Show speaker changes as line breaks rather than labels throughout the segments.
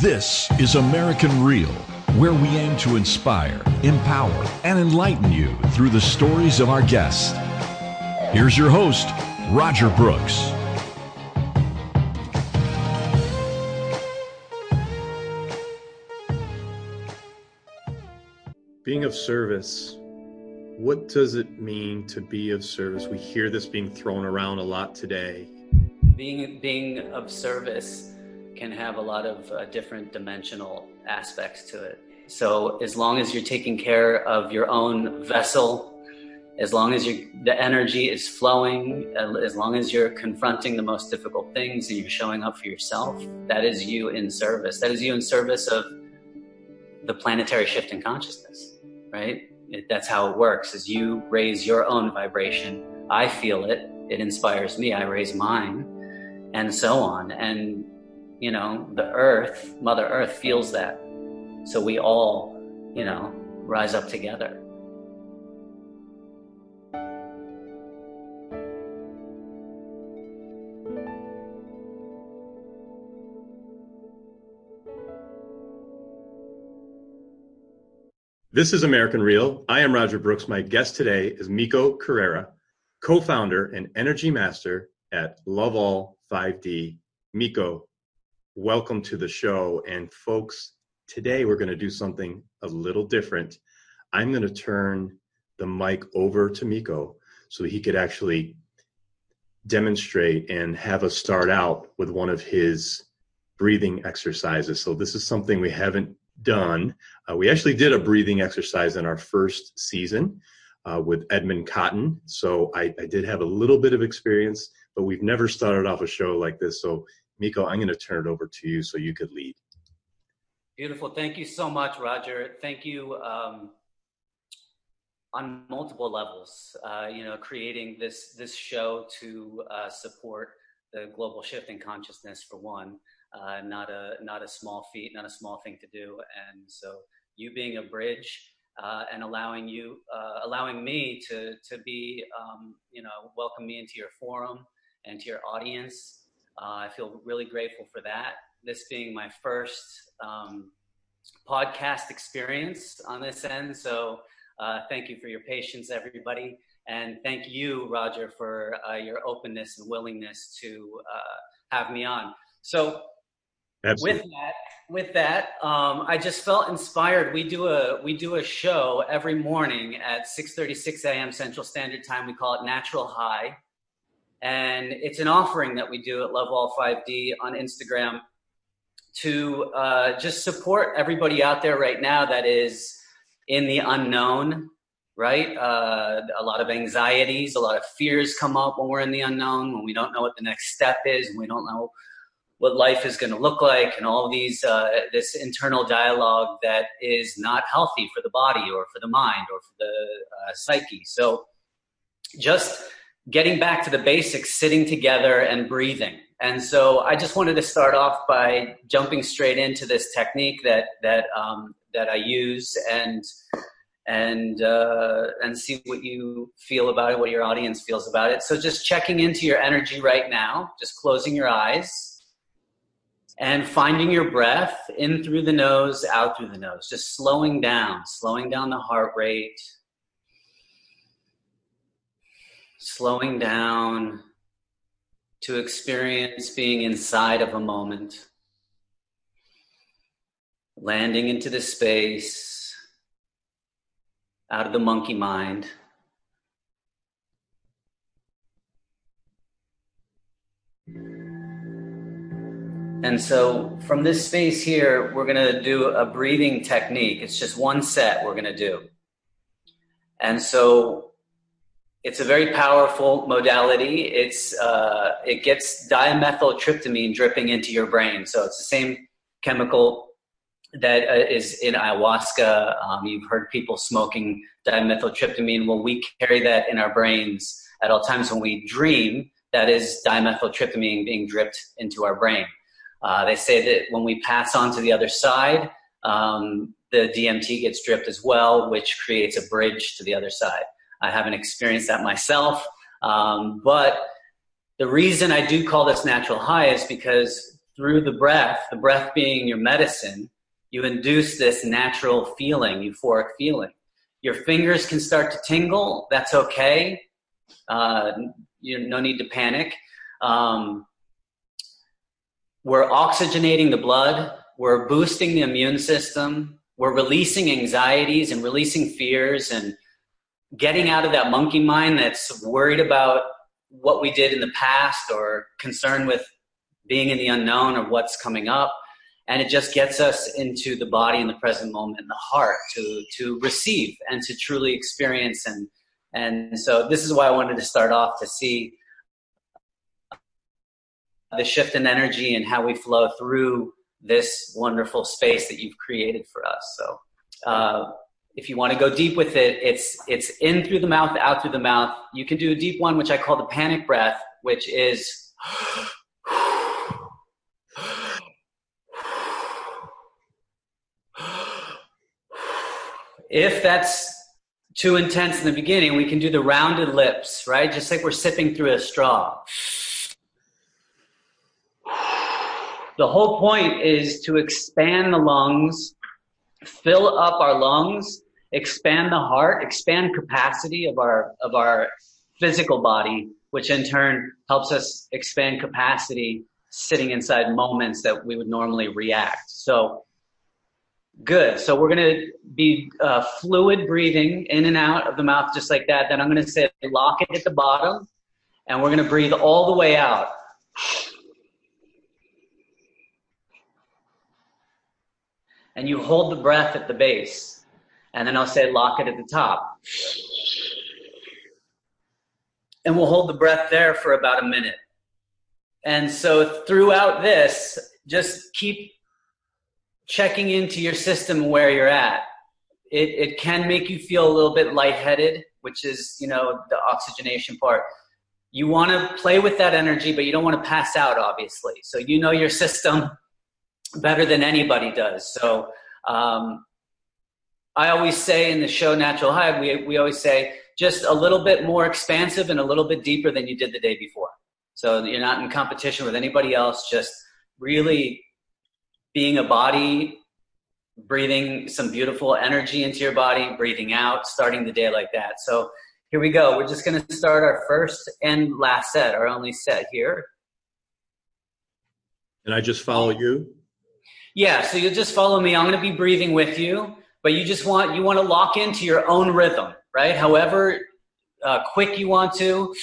This is American Real, where we aim to inspire, empower, and enlighten you through the stories of our guests. Here's your host, Roger Brooks.
Being of service, what does it mean to be of service? We hear this being thrown around a lot today.
Being being of service can have a lot of uh, different dimensional aspects to it. So as long as you're taking care of your own vessel, as long as the energy is flowing, as long as you're confronting the most difficult things and you're showing up for yourself, that is you in service. That is you in service of the planetary shift in consciousness, right? It, that's how it works. Is you raise your own vibration. I feel it. It inspires me. I raise mine, and so on. And you know, the earth, Mother Earth feels that. So we all, you know, rise up together.
This is American Real. I am Roger Brooks. My guest today is Mikko Carrea, co founder and energy master at LoveAll 5D. Mikko, welcome to the show. And folks, today we're going to do something a little different. I'm going to turn the mic over to Mikko so he could actually demonstrate and have us start out with one of his breathing exercises. So this is something we haven't done. Uh, we actually did a breathing exercise in our first season uh, with Edmund Cotton. So I, I did have a little bit of experience, but we've never started off a show like this. So Mikko, I'm going to turn it over to you so you could lead.
Beautiful. Thank you so much, Roger. Thank you um, on multiple levels. Uh, you know, creating this this show to uh, support the global shift in consciousness for one, uh, not a not a small feat, not a small thing to do. And so, you being a bridge uh, and allowing you uh, allowing me to to be um, you know welcome me into your forum and to your audience uh, I feel really grateful for that. This being my first um, podcast experience on this end. So uh, thank you for your patience, everybody. And thank you, Roger, for uh, your openness and willingness to uh, have me on. So Absolutely. with that, with that, um, I just felt inspired. We do a we do a show every morning at 6:36 a.m. Central Standard Time. We call it Natural High and it's an offering that we do at LoveAll 5D on Instagram to uh, just support everybody out there right now that is in the unknown, right? Uh, a lot of anxieties, a lot of fears come up when we're in the unknown, when we don't know what the next step is, and we don't know what life is going to look like, and all these uh, this internal dialogue that is not healthy for the body or for the mind or for the uh, psyche. So, just getting back to the basics, sitting together and breathing. And so I just wanted to start off by jumping straight into this technique that that um, that I use and and uh, and see what you feel about it, what your audience feels about it. So just checking into your energy right now, just closing your eyes and finding your breath in through the nose, out through the nose. Just slowing down, slowing down the heart rate, slowing down to experience being inside of a moment, landing into the space out of the monkey mind. And so, from this space here, we're going to do a breathing technique. It's just one set we're going to do. And so, it's a very powerful modality. It's uh, it gets dimethyltryptamine dripping into your brain, so it's the same chemical that uh, is in ayahuasca. Um, you've heard people smoking dimethyltryptamine. Well, we carry that in our brains at all times when we dream. That is dimethyltryptamine being dripped into our brain. Uh, they say that when we pass on to the other side, um, the DMT gets dripped as well, which creates a bridge to the other side. I haven't experienced that myself. Um, but the reason I do call this natural high is because through the breath, the breath being your medicine, you induce this natural feeling, euphoric feeling. Your fingers can start to tingle. That's okay. Uh, you no need to panic. Um, we're oxygenating the blood. We're boosting the immune system. We're releasing anxieties and releasing fears and getting out of that monkey mind that's worried about what we did in the past or concerned with being in the unknown or what's coming up and it just gets us into the body in the present moment and the heart to to receive and to truly experience and and so this is why I wanted to start off to see the shift in energy and how we flow through this wonderful space that you've created for us. So, uh, if you want to go deep with it, it's it's in through the mouth, out through the mouth. You can do a deep one, which I call the panic breath, which is if that's too intense in the beginning, we can do the rounded lips, right? Just like we're sipping through a straw. The whole point is to expand the lungs, fill up our lungs, expand the heart, expand capacity of our of our physical body, which in turn helps us expand capacity sitting inside moments that we would normally react. So good. So we're going to be uh, fluid breathing in and out of the mouth just like that. Then I'm going to say lock it at the bottom and we're going to breathe all the way out. and you hold the breath at the base. And then I'll say lock it at the top. And we'll hold the breath there for about a minute. And so throughout this, just keep checking into your system where you're at. It, it can make you feel a little bit lightheaded, which is, you know, the oxygenation part. You want to play with that energy, but you don't want to pass out, obviously. So you know your system better than anybody does. So um, I always say in the show Natural High, we, we always say just a little bit more expansive and a little bit deeper than you did the day before. So you're not in competition with anybody else, just really being a body, breathing some beautiful energy into your body, breathing out, starting the day like that. So here we go. We're just going to start our first and last set, our only set here.
And I just follow you?
Yeah, so you'll just follow me. I'm going to be breathing with you, but you just want you want to lock into your own rhythm, right? However uh, quick you want to.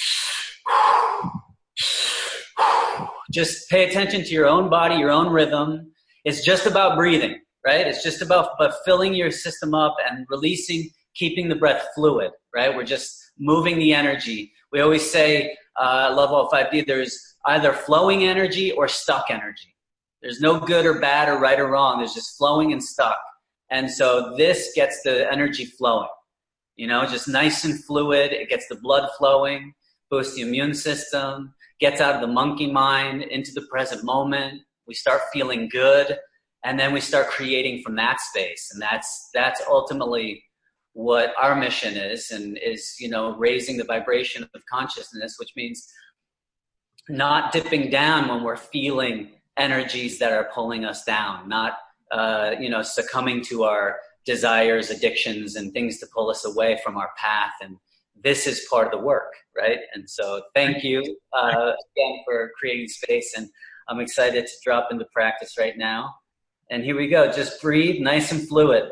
Just pay attention to your own body, your own rhythm. It's just about breathing, right? It's just about, about filling your system up and releasing, keeping the breath fluid, right? We're just moving the energy. We always say, uh, LoveAll 5D, there's either flowing energy or stuck energy there's no good or bad or right or wrong. There's just flowing and stuck. And so this gets the energy flowing, you know, just nice and fluid. It gets the blood flowing, boosts the immune system, gets out of the monkey mind into the present moment. We start feeling good. And then we start creating from that space. And that's, that's ultimately what our mission is and is, you know, raising the vibration of consciousness, which means not dipping down when we're feeling energies that are pulling us down, not uh, you know succumbing to our desires, addictions, and things to pull us away from our path. And this is part of the work, right? And so, thank you uh, again for creating space, and I'm excited to drop into practice right now. And here we go. Just breathe, nice and fluid.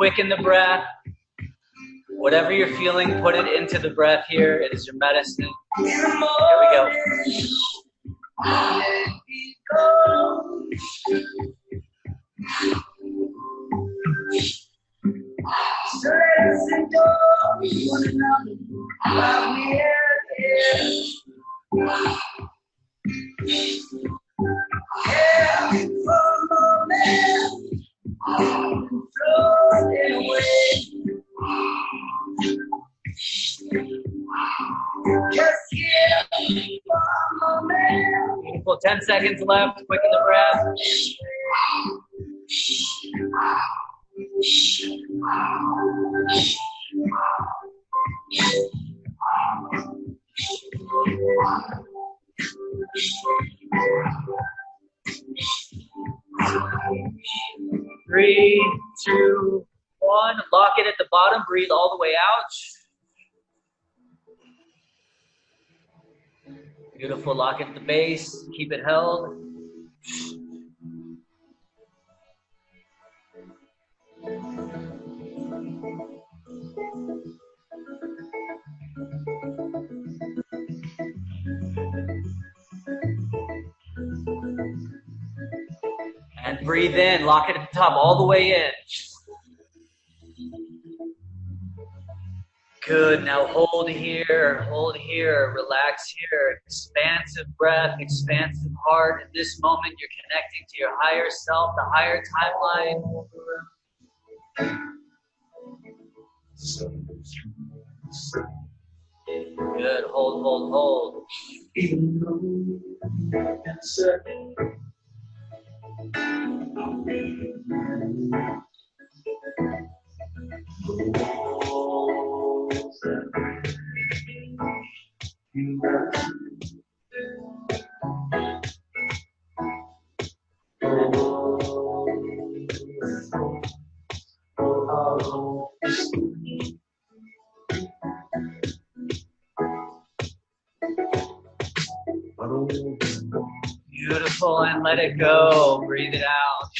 quicken the breath. Whatever you're feeling, put it into the breath here. It is your medicine. Here we go. 10 seconds left. Quicken the breath. Three, two, one. Lock it at the bottom. Breathe all the way out. Beautiful. Lock at the base. Keep it held. And breathe in. Lock it at the top all the way in. Good. Now hold here, hold here, relax here. Expansive breath, expansive heart. In this moment, you're connecting to your higher self, the higher timeline. Good. Hold, hold, hold. Beautiful, and let it go. Breathe it out.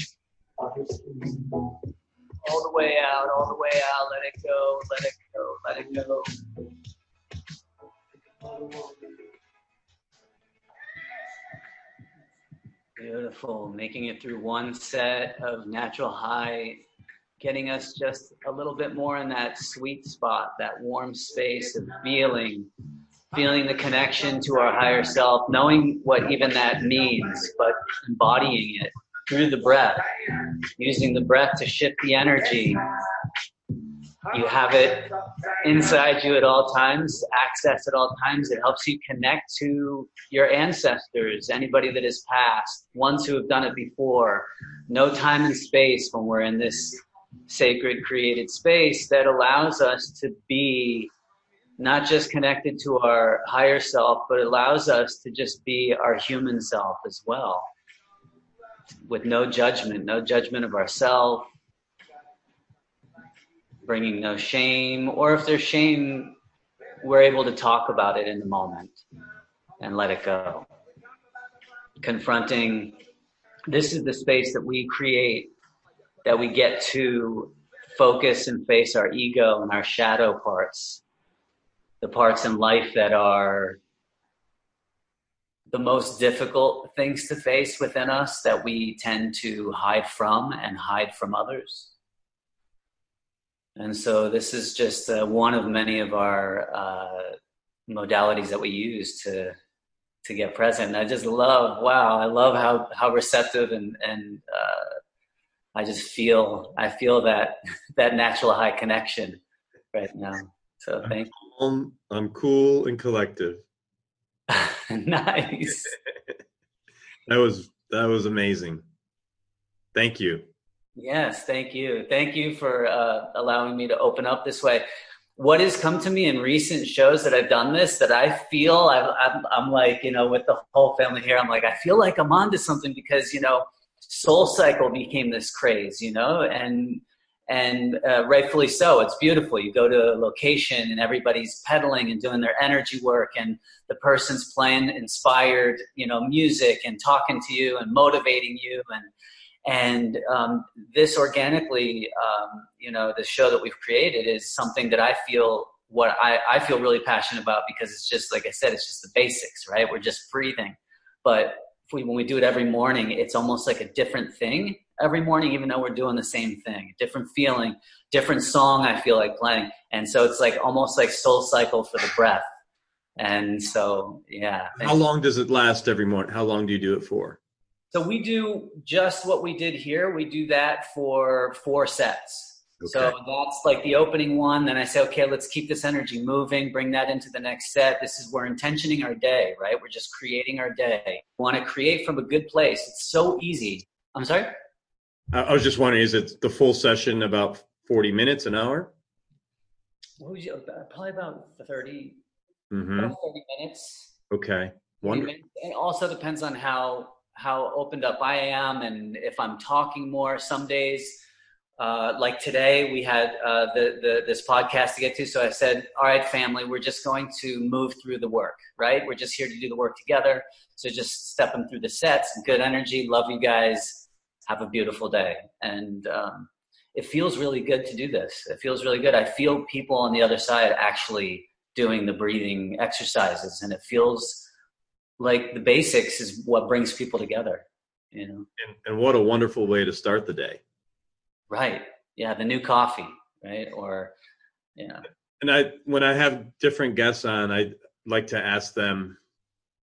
All the way out, all the way out. Let it go, let it go, let it go. Beautiful. Making it through one set of natural high, getting us just a little bit more in that sweet spot, that warm space of feeling, feeling the connection to our higher self, knowing what even that means, but embodying it through the breath, using the breath to shift the energy. You have it inside you at all times, access at all times. It helps you connect to your ancestors, anybody that has passed, ones who have done it before. No time and space when we're in this sacred created space that allows us to be not just connected to our higher self, but allows us to just be our human self as well with no judgment, no judgment of ourselves, bringing no shame, or if there's shame, we're able to talk about it in the moment and let it go. Confronting, this is the space that we create, that we get to focus and face our ego and our shadow parts, the parts in life that are the most difficult things to face within us that we tend to hide from and hide from others. And so this is just uh, one of many of our uh, modalities that we use to to get present. I just love, wow, I love how how receptive and and uh, I just feel I feel that that natural high connection right now. So thank
you. I'm cool and collective.
nice.
that was that was amazing. Thank you.
Yes, thank you. Thank you for uh, allowing me to open up this way. What has come to me in recent shows that I've done this that I feel i I'm, I'm like, you know, with the whole family here, I'm like, I feel like I'm onto something because, you know, Soul Cycle became this craze, you know, and and uh, rightfully so. It's beautiful. You go to a location and everybody's pedaling and doing their energy work, and the person's playing inspired, you know, music and talking to you and motivating you, and and um, this organically, um, you know, the show that we've created is something that I feel what I, I feel really passionate about because it's just like I said, it's just the basics, right? We're just breathing, but we, when we do it every morning, it's almost like a different thing every morning, even though we're doing the same thing, different feeling, different song I feel like playing. And so it's like almost like soul cycle for the breath. And so, yeah.
How long does it last every morning? How long do you do it for?
So we do just what we did here. We do that for four sets. Okay. So that's like the opening one. Then I say, okay, let's keep this energy moving, bring that into the next set. This is we're intentioning our day, right? We're just creating our day. We want to create from a good place. It's so easy. I'm sorry?
I was just wondering, is it the full session about 40 minutes, an hour?
What was you, probably about 30, mm-hmm. about 30 minutes.
Okay. Wonderful.
It also depends on how how opened up I am and if I'm talking more. Some days, uh, like today, we had uh, the, the this podcast to get to. So I said, "All right, family, we're just going to move through the work. Right? We're just here to do the work together. So just stepping through the sets, good energy. Love you guys have a beautiful day. And um, it feels really good to do this. It feels really good. I feel people on the other side actually doing the breathing exercises, and it feels like the basics is what brings people together. You know,
and, and what a wonderful way to start the day.
Right. Yeah. The new coffee. Right. Or yeah.
And I, when I have different guests on, I like to ask them,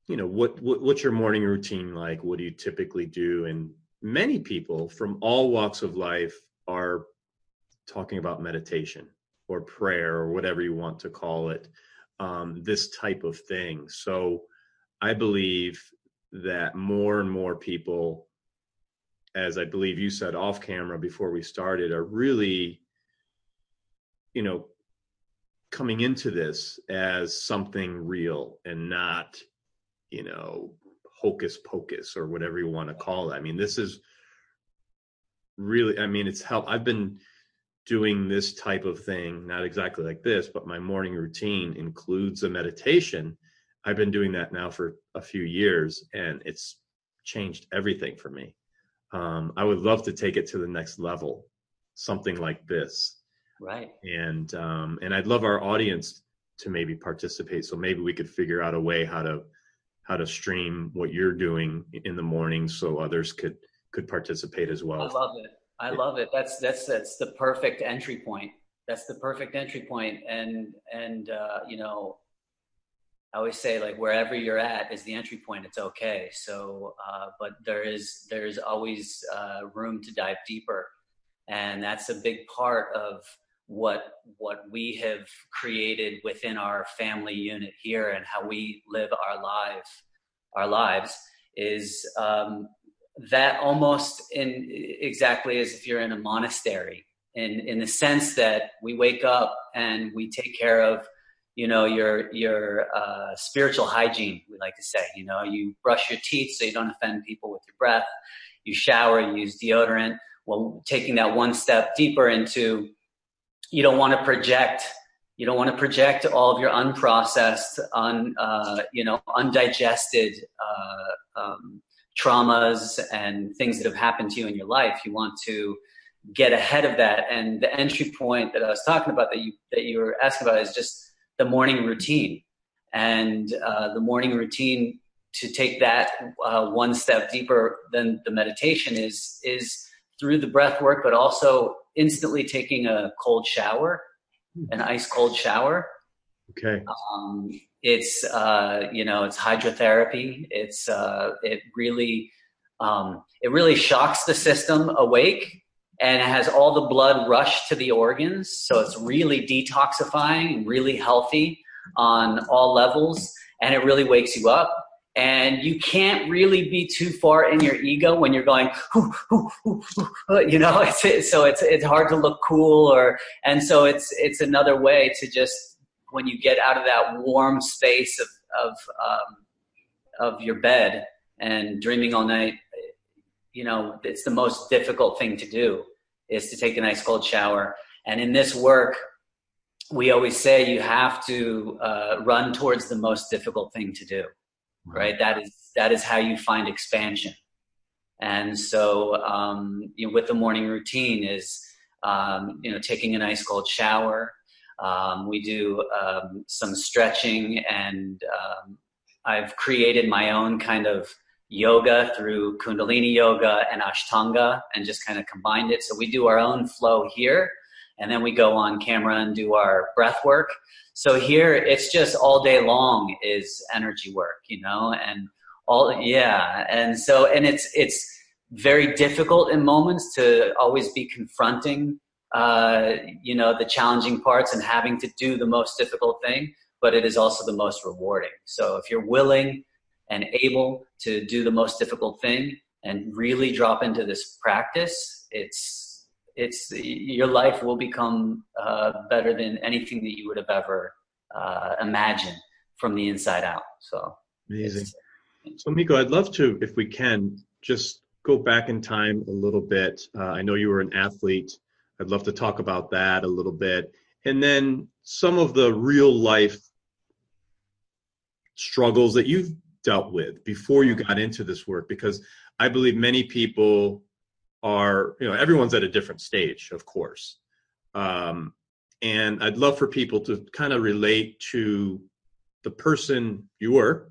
you know, what, what what's your morning routine like? What do you typically do? And many people from all walks of life are talking about meditation or prayer or whatever you want to call it, um, this type of thing. So I believe that more and more people, as I believe you said off camera before we started, are really, you know, coming into this as something real and not, you know, hocus pocus or whatever you want to call it. I mean, this is really, I mean, it's helped. I've been doing this type of thing, not exactly like this, but my morning routine includes a meditation. I've been doing that now for a few years and it's changed everything for me. Um, I would love to take it to the next level, something like this.
Right.
And um, and I'd love our audience to maybe participate. So maybe we could figure out a way how to how to stream what you're doing in the morning so others could could participate as well.
I love it. I love it. That's that's that's the perfect entry point. That's the perfect entry point. And and uh, you know, I always say like wherever you're at is the entry point. It's okay. So, uh, but there is there's always uh, room to dive deeper, and that's a big part of what what we have created within our family unit here and how we live our life our lives is um, that almost in exactly as if you're in a monastery in in the sense that we wake up and we take care of you know your your uh, spiritual hygiene we like to say you know you brush your teeth so you don't offend people with your breath. You shower you use deodorant. Well taking that one step deeper into you don't want to project you don't want to project all of your unprocessed un, uh, you know undigested uh, um, traumas and things that have happened to you in your life. You want to get ahead of that. And the entry point that i was talking about that you that you were asking about is just the morning routine. And uh, the morning routine to take that uh, one step deeper than the meditation is is through the breath work but also instantly taking a cold shower, an ice cold shower.
Okay.
Um, it's uh, you know it's hydrotherapy. It's uh, it really um, it really shocks the system awake and it has all the blood rush to the organs. So it's really detoxifying really healthy on all levels, and it really wakes you up and you can't really be too far in your ego when you're going hoo, hoo, hoo, you know it's, so it's it's hard to look cool or and so it's it's another way to just when you get out of that warm space of of um, of your bed and dreaming all night you know it's the most difficult thing to do is to take a nice cold shower. And in this work, we always say you have to uh, run towards the most difficult thing to do, right? That is that is how you find expansion. And so, um, you know, with the morning routine is um, you know taking a nice cold shower. Um, we do um, some stretching, and um, I've created my own kind of yoga through Kundalini yoga and Ashtanga, and just kind of combined it. So we do our own flow here and then we go on camera and do our breath work. So here it's just all day long is energy work, you know, and all yeah, and so and it's it's very difficult in moments to always be confronting uh, you know the challenging parts and having to do the most difficult thing, but it is also the most rewarding. So if you're willing and able to do the most difficult thing and really drop into this practice, it's it's your life will become uh, better than anything that you would have ever uh, imagined from the inside out. So
amazing. So Mikko, I'd love to, if we can, just go back in time a little bit. Uh, I know you were an athlete. I'd love to talk about that a little bit, and then some of the real life struggles that you've dealt with before you got into this work, because I believe many people are you know everyone's at a different stage of course um, and i'd love for people to kind of relate to the person you were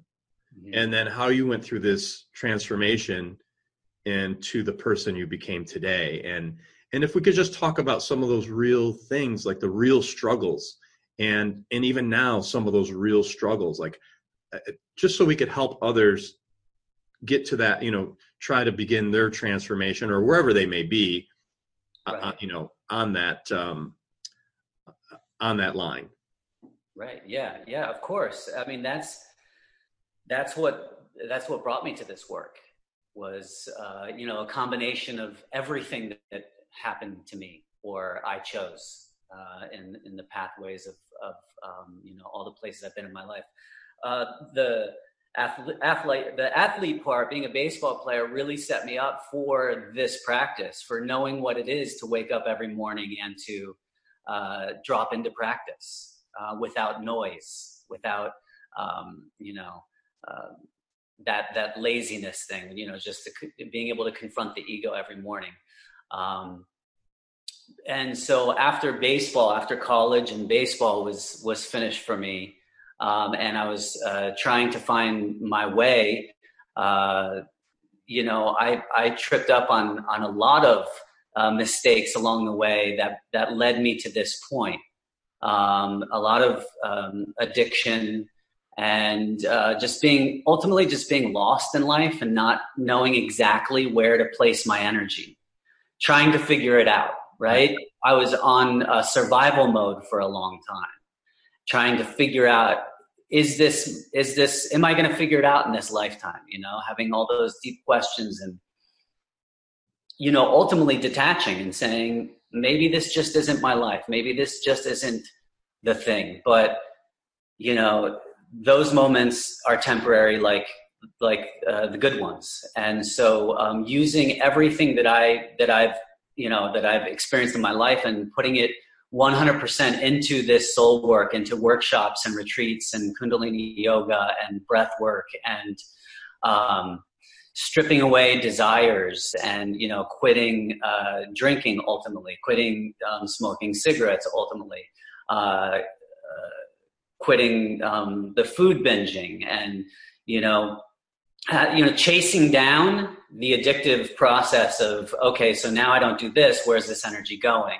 mm-hmm. and then how you went through this transformation into the person you became today and and if we could just talk about some of those real things like the real struggles and and even now some of those real struggles like uh, just so we could help others get to that you know try to begin their transformation or wherever they may be uh, right. uh, you know on that um, on that line.
Right. Yeah. Yeah of course. I mean that's that's what that's what brought me to this work was uh, you know a combination of everything that happened to me or i chose uh, in in the pathways of of um, you know all the places i've been in my life. Uh, the athlete, the athlete part, being a baseball player, really set me up for this practice, for knowing what it is to wake up every morning and to uh, drop into practice uh, without noise, without um, you know uh, that that laziness thing. You know, just to, being able to confront the ego every morning. Um, and so after baseball, after college and baseball was was finished for me, um, and I was uh, trying to find my way. Uh, you know, I I tripped up on on a lot of uh, mistakes along the way that that led me to this point. Um, a lot of um, addiction and uh, just being ultimately just being lost in life and not knowing exactly where to place my energy, trying to figure it out. Right, I was on a survival mode for a long time trying to figure out is this is this am i going to figure it out in this lifetime you know? Having all those deep questions and you know ultimately detaching and saying maybe this just isn't my life. Maybe this just isn't the thing. But you know those moments are temporary like like uh, the good ones. And so um, using everything that i that i've you know that i've experienced in my life and putting it 100% into this soul work, into workshops and retreats and Kundalini yoga and breath work and um, stripping away desires and you know quitting uh, drinking ultimately, quitting um, smoking cigarettes ultimately, uh, uh, quitting um, the food binging and you know uh, you know chasing down the addictive process of okay so now i don't do this where's this energy going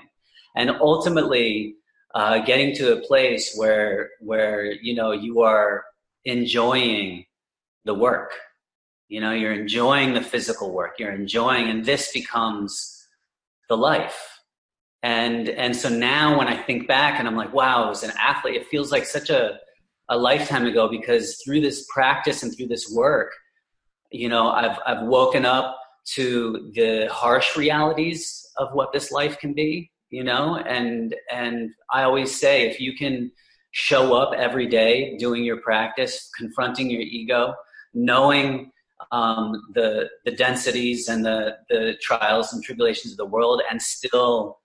and ultimately uh, getting to a place where where you know you are enjoying the work. You know you're enjoying the physical work. You're enjoying and this becomes the life. And and so now when i think back and i'm like wow as an athlete it feels like such a a lifetime ago because through this practice and through this work you know i've i've woken up to the harsh realities of what this life can be you know and and i always say if you can show up every day doing your practice confronting your ego knowing um, the the densities and the the trials and tribulations of the world, and still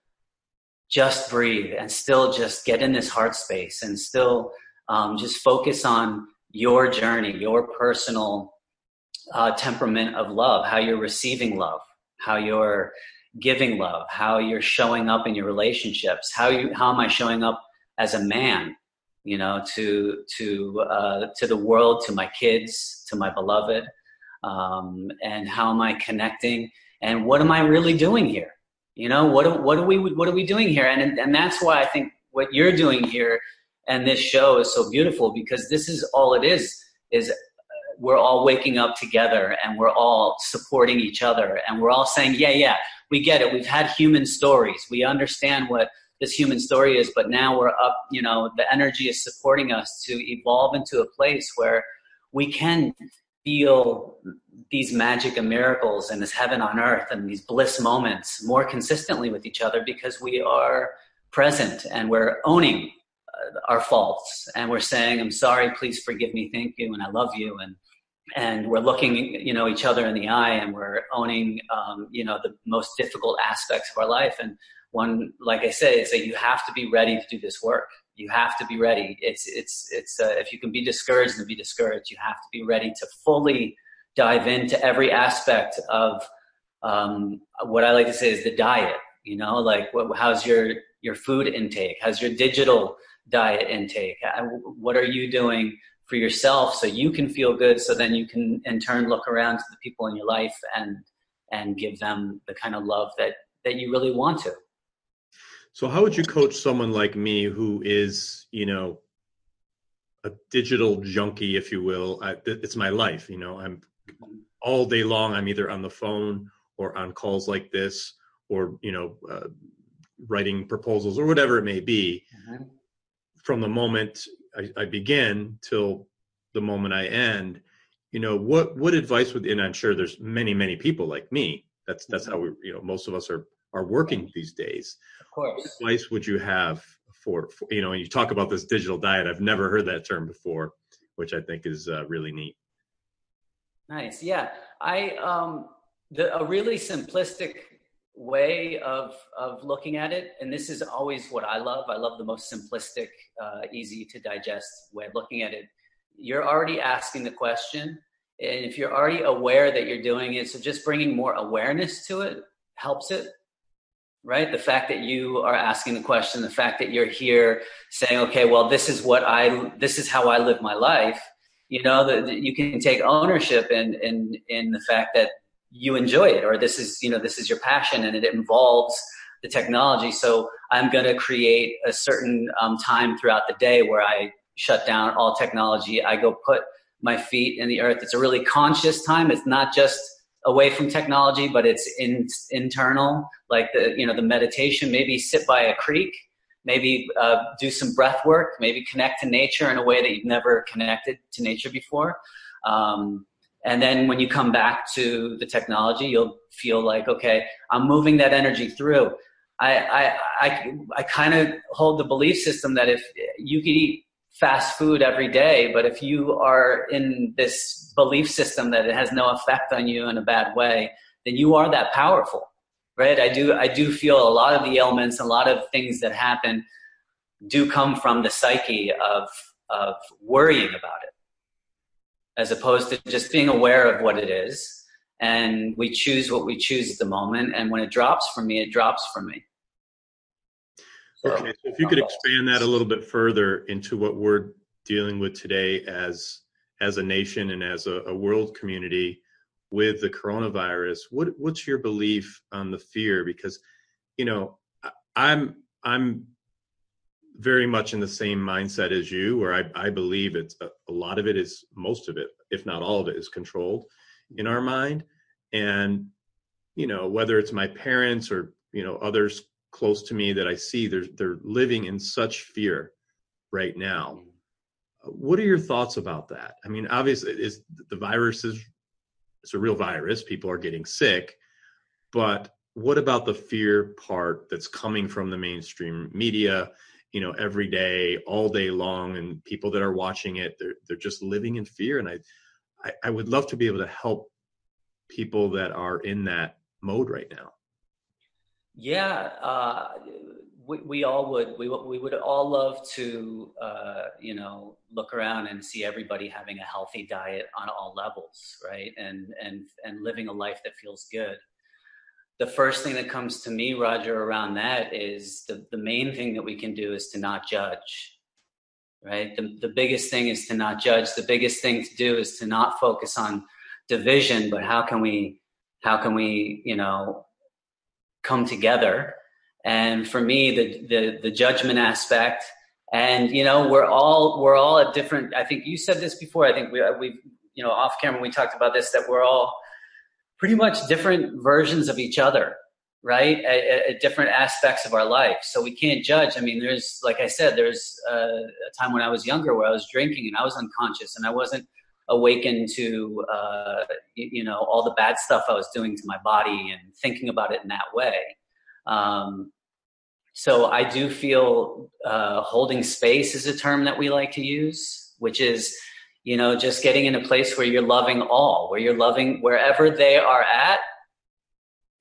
just breathe and still just get in this heart space and still um, just focus on your journey, your personal uh, temperament of love, how you're receiving love, how you're giving love, how you're showing up in your relationships, how you how am I showing up as a man, you know, to to uh, to the world, to my kids, to my beloved, um, and how am I connecting, and what am I really doing here? You know, what what are we what are we doing here? And and that's why I think what you're doing here and this show is so beautiful because this is all it is is we're all waking up together and we're all supporting each other and we're all saying yeah yeah we get it. We've had human stories. We understand what this human story is but now we're up you know the energy is supporting us to evolve into a place where we can feel these magic and miracles and this heaven on earth and these bliss moments more consistently with each other because we are present and we're owning uh, our faults. And we're saying i'm sorry. Please forgive me. Thank you. And i love you. And and we're looking you know each other in the eye and we're owning um, you know the most difficult aspects of our life. And one like i say is that you have to be ready to do this work. You have to be ready. It's it's it's uh, if you can be discouraged and be discouraged. You have to be ready to fully dive into every aspect of um, what i like to say is the diet you know like what, how's your your food intake? How's your digital diet intake? What are you doing for yourself so you can feel good so then you can in turn look around to the people in your life and and give them the kind of love that that you really want to.
So how would you coach someone like me who is you know a digital junkie if you will? I, it's my life you know? I'm all day long i'm either on the phone or on calls like this or you know uh, writing proposals or whatever it may be. Mm-hmm. from the moment I, I begin till the moment I end, you know, what what advice would and I'm sure there's many many people like me. That's that's how we you know most of us are are working these days.
Of course.
What advice would you have for, for you know? And you talk about this digital diet. I've never heard that term before, which I think is uh, really neat.
Nice. Yeah, I um the a really simplistic way of of looking at it and this is always what i love. I love the most simplistic uh, easy to digest way of looking at it. You're already asking the question and if you're already aware that you're doing it so just bringing more awareness to it helps it right? The fact that you are asking the question the fact that you're here saying okay well this is what i this is how i live my life you know that you can take ownership in in in the fact that you enjoy it or this is you know this is your passion and it involves the technology. So i'm going to create a certain um, time throughout the day where i shut down all technology. I go put my feet in the earth. It's a really conscious time. It's not just away from technology but it's in, internal like the you know the meditation. Maybe sit by a creek. Maybe uh, do some breath work. Maybe connect to nature in a way that you've never connected to nature before. Um, and then when you come back to the technology, you'll feel like, okay, I'm moving that energy through. I, I, I, I kind of hold the belief system that if you could eat fast food every day, but if you are in this belief system that it has no effect on you in a bad way, then you are that powerful, right? I do, I do feel a lot of the ailments, a lot of things that happen do come from the psyche of, of worrying about it as opposed to just being aware of what it is. And we choose what we choose at the moment. And when it drops from me, it drops from me.
So, okay, so if you could expand that a little bit further into what we're dealing with today as as a nation and as a, a world community with the coronavirus, what what's your belief on the fear? Because you know, I'm I'm very much in the same mindset as you, where I, I believe it's a, a, lot of it is most of it, if not all of it, is controlled in our mind. And you know, whether it's my parents or you know others close to me that I see, they're they're living in such fear right now. Mm-hmm. What are your thoughts about that? I mean, obviously, is the virus is it's a real virus. People are getting sick, but what about the fear part that's coming from the mainstream media? You know every day all day long and people that are watching it they're, they're just living in fear and i I, I would love to be able to help people that are in that mode right now.
Yeah, uh, we, we all would. We, we would all love to, uh, you know, look around and see everybody having a healthy diet on all levels, right? And and and living a life that feels good. The first thing that comes to me, Roger, around that is the, the main thing that we can do is to not judge, right? The, the biggest thing is to not judge. The biggest thing to do is to not focus on division, but how can we, how can we, you know, come together and for me the the, the judgment aspect and you know we're all we're all at different i think you said this before i think we we you know off camera we talked about this that we're all pretty much different versions of each other right? At, at different aspects of our life. So we can't judge. I mean there's like i said there's a, a time when i was younger where i was drinking and i was unconscious and i wasn't awakened to uh, you know all the bad stuff i was doing to my body and thinking about it in that way. Um, so I do feel uh, holding space is a term that we like to use, which is, you know, just getting in a place where you're loving all, where you're loving wherever they are at.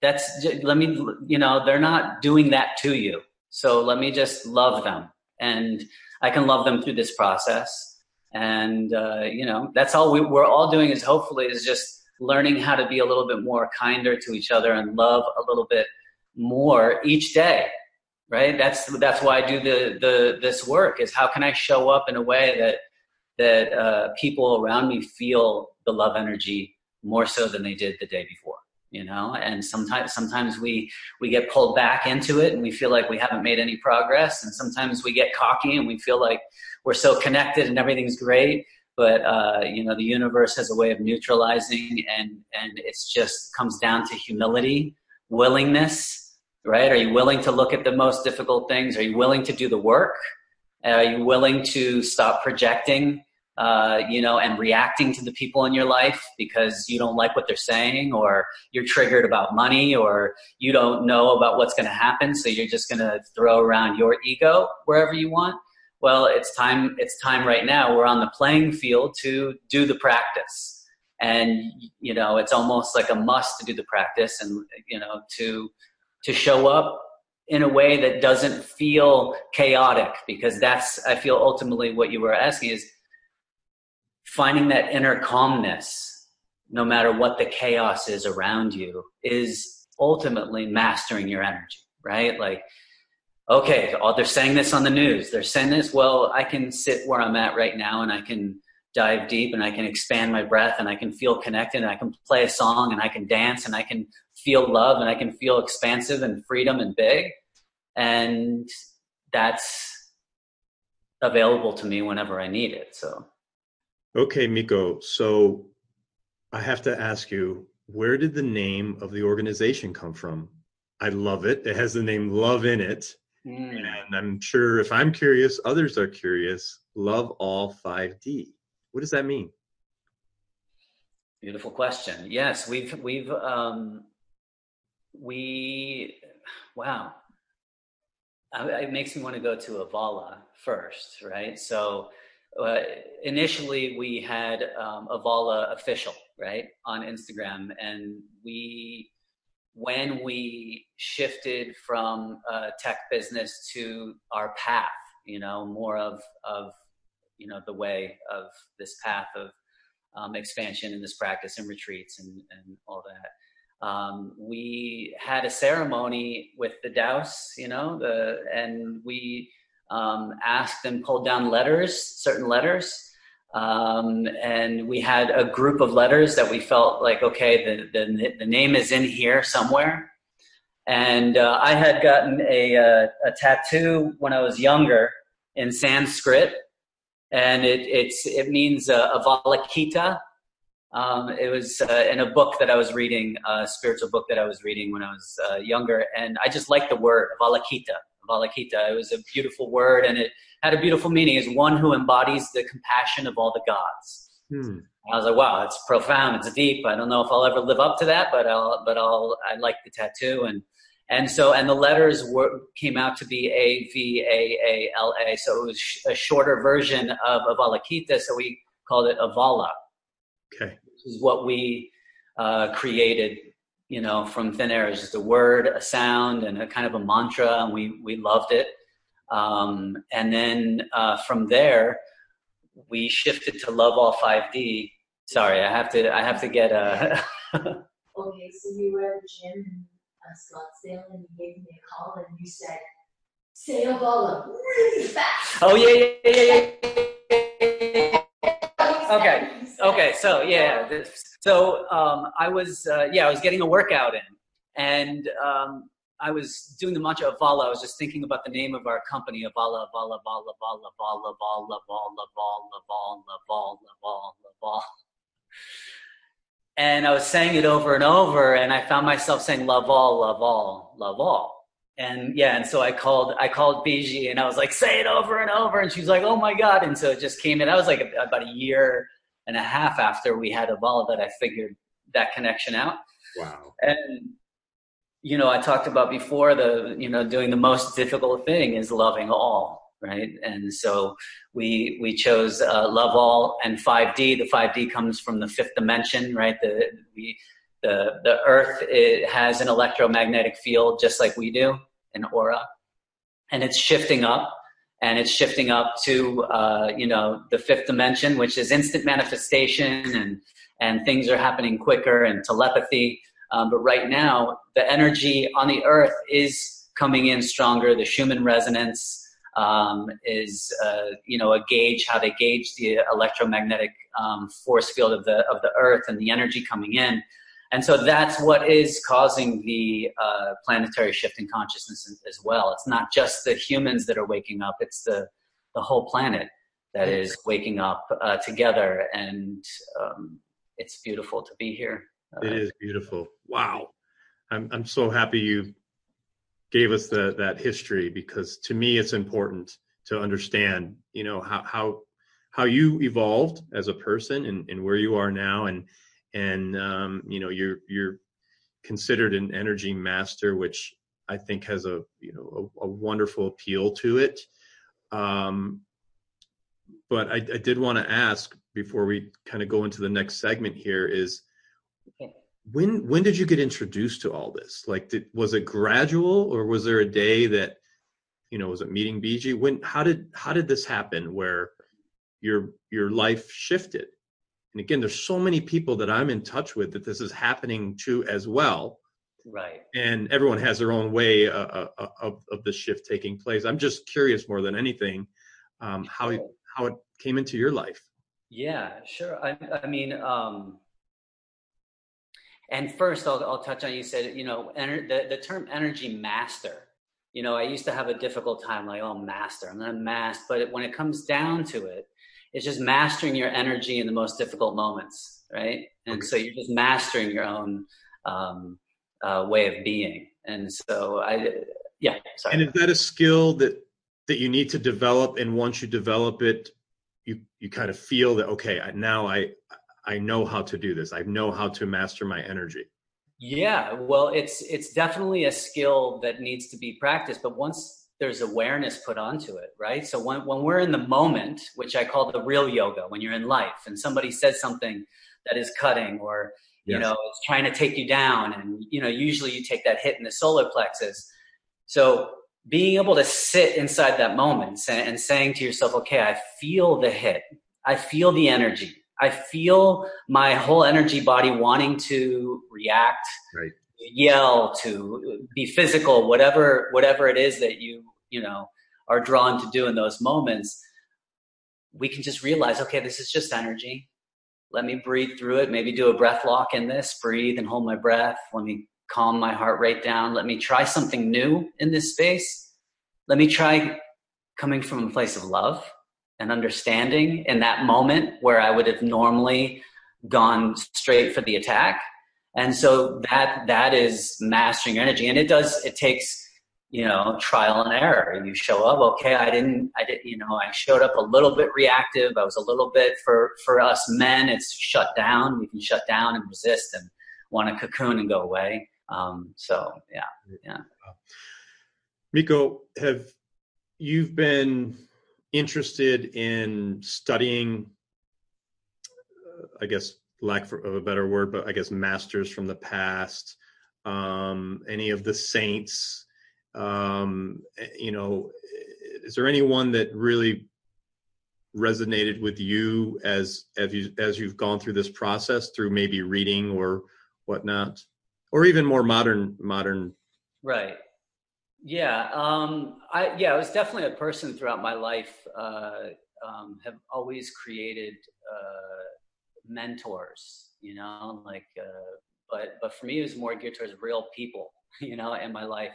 That's, let me, you know, they're not doing that to you. So let me just love them. And I can love them through this process. And, uh, you know, that's all we, we're all doing is hopefully is just learning how to be a little bit more kinder to each other and love a little bit more each day right that's that's why i do the the this work is how can i show up in a way that that uh, people around me feel the love energy more so than they did the day before you know and sometimes sometimes we we get pulled back into it and we feel like we haven't made any progress and sometimes we get cocky and we feel like we're so connected and everything's great but uh, you know the universe has a way of neutralizing and and it's just comes down to humility willingness, right? Are you willing to look at the most difficult things? Are you willing to do the work? Are you willing to stop projecting, uh, you know, and reacting to the people in your life because you don't like what they're saying, or you're triggered about money, or you don't know about what's going to happen, so you're just going to throw around your ego wherever you want? Well, it's time. It's time right now. We're on the playing field to do the practice and you know it's almost like a must to do the practice and you know to to show up in a way that doesn't feel chaotic because that's i feel ultimately what you were asking is finding that inner calmness no matter what the chaos is around you is ultimately mastering your energy right? Like okay oh, they're saying this on the news. They're saying this. Well i can sit where i'm at right now and i can dive deep and I can expand my breath and I can feel connected and I can play a song and I can dance and I can feel love and I can feel expansive and freedom and big. And that's available to me whenever I need it. So,
okay, Mikko. So I have to ask you, where did the name of the organization come from? I love it. It has the name Love in it. Mm. And I'm sure if I'm curious, others are curious. LoveAll 5D. What does that mean?
Beautiful question. Yes, we've we've um, we wow. It makes me want to go to Avala first, right? So uh, initially we had um, Avala official, right, on Instagram, and we when we shifted from tech business to our path, you know, more of of you know the way of this path of um, expansion in this practice and retreats and, and all that. Um, we had a ceremony with the Taos, you know, the, and we um, asked and pulled down letters, certain letters. Um, and we had a group of letters that we felt like, okay, the, the, the name is in here somewhere. And uh, I had gotten a, a, a tattoo when I was younger in Sanskrit and it it's it means uh, Avalokita. Um, it was uh, in a book that I was reading, a spiritual book that I was reading when I was uh, younger, and I just liked the word Avalokita. Avalokita. It was a beautiful word, and it had a beautiful meaning. Is one who embodies the compassion of all the gods. Hmm. I was like, wow, it's profound. It's deep. I don't know if I'll ever live up to that, but I'll, but I'll, I like the tattoo. And and so, and the letters were, came out to be A V A A L A. So it was sh- a shorter version of Avalokita. So we called it Avala.
Okay.
Is what we uh, created, you know, from thin air. It's just a word, a sound, and a kind of a mantra, and we we loved it. Um, and then uh, from there, we shifted to LoveAll 5D. Sorry, I have to I have to get a.
okay, so you were at the gym in uh, Scottsdale, and you gave me a call, and you said, "Say a really fast."
Oh yeah, yeah, yeah, yeah. Okay, okay. So yeah, so um, I was uh, yeah I was getting a workout in, and um, I was doing the mantra Avala. I was just thinking about the name of our company, Avala, Avala, Avala, Avala, Avala, Avala, Avala, Avala, Avala, Avala, Avala. And I was saying it over and over, and I found myself saying love all, love all, love all. And yeah, and so I called, I called Biji, and I was like, say it over and over, and she was like, oh my god! And so it just came in. I was like a, about a year and a half after we had Avala that I figured that connection out.
Wow.
And you know, I talked about before the, you know, doing the most difficult thing is loving all, right? And so we we chose uh, love all and 5D. The 5D comes from the fifth dimension, right? The we the the Earth it has an electromagnetic field just like we do, an aura, and it's shifting up, and it's shifting up to uh, you know the fifth dimension, which is instant manifestation, and and things are happening quicker, and telepathy um, but right now, the energy on the earth is coming in stronger. The Schumann resonance um, is, uh, you know, a gauge, how they gauge the electromagnetic um, force field of the, of the earth and the energy coming in. And so that's what is causing the uh, planetary shift in consciousness as well. It's not just the humans that are waking up, it's the, the whole planet that is waking up uh, together. And um, it's beautiful to be here.
It is beautiful. Wow. I'm I'm so happy you gave us the that history because to me it's important to understand, you know, how how how you evolved as a person and, and where you are now and and um, you know you're you're considered an energy master which I think has a you know a, a wonderful appeal to it. Um, but I, I did want to ask before we kind of go into the next segment here is when when did you get introduced to all this? Like did, was it gradual or was there a day that you know was it meeting Biji when how did how did this happen where your your life shifted and again there's so many people that i'm in touch with that this is happening to as well
right
and everyone has their own way uh, uh, uh of, of the shift taking place i'm just curious more than anything um, how how it came into your life
yeah sure i, I mean um and first, I'll, I'll touch on you said, you know, ener- the, the term energy master. You know, I used to have a difficult time like, oh, master, I'm not a master. But when it comes down to it, it's just mastering your energy in the most difficult moments, right? And okay. so you're just mastering your own um, uh, way of being. And so I, yeah. Sorry.
And is that a skill that that you need to develop? And once you develop it, you you kind of feel that okay, now I I know how to do this. I know how to master my energy.
Yeah, well, it's it's definitely a skill that needs to be practiced. But once there's awareness put onto it, right? So when when we're in the moment, which I call the real yoga, when you're in life, and somebody says something that is cutting or you yes. know it's trying to take you down, and you know usually you take that hit in the solar plexus. So being able to sit inside that moment and saying to yourself, okay, I feel the hit, I feel the energy I feel my whole energy body wanting to react,
right.
yell, to be physical, whatever whatever it is that you you know are drawn to do in those moments. We can just realize, okay, this is just energy. Let me breathe through it. Maybe do a breath lock in this. Breathe and hold my breath. Let me calm my heart rate down. Let me try something new in this space. Let me try coming from a place of love and understanding in that moment where I would have normally gone straight for the attack. And so that that is mastering your energy. And it does it takes, you know, trial and error. You show up, okay, I didn't I did you know, I showed up a little bit reactive. I was a little bit for for us men, it's shut down. We can shut down and resist and want to cocoon and go away. Um, so yeah, yeah.
Mikko, have you've been interested in studying, uh, I guess, lack of a better word, but I guess masters from the past, um, any of the saints, um, eh, you know, is there anyone that really resonated with you as as you as you've gone through this process through maybe reading or whatnot, or even more modern modern?
Right. Yeah. Um, I yeah, I was definitely a person throughout my life. Uh, um, have always created uh, mentors. You know, like. Uh, but but for me, it was more geared towards real people. You know, in my life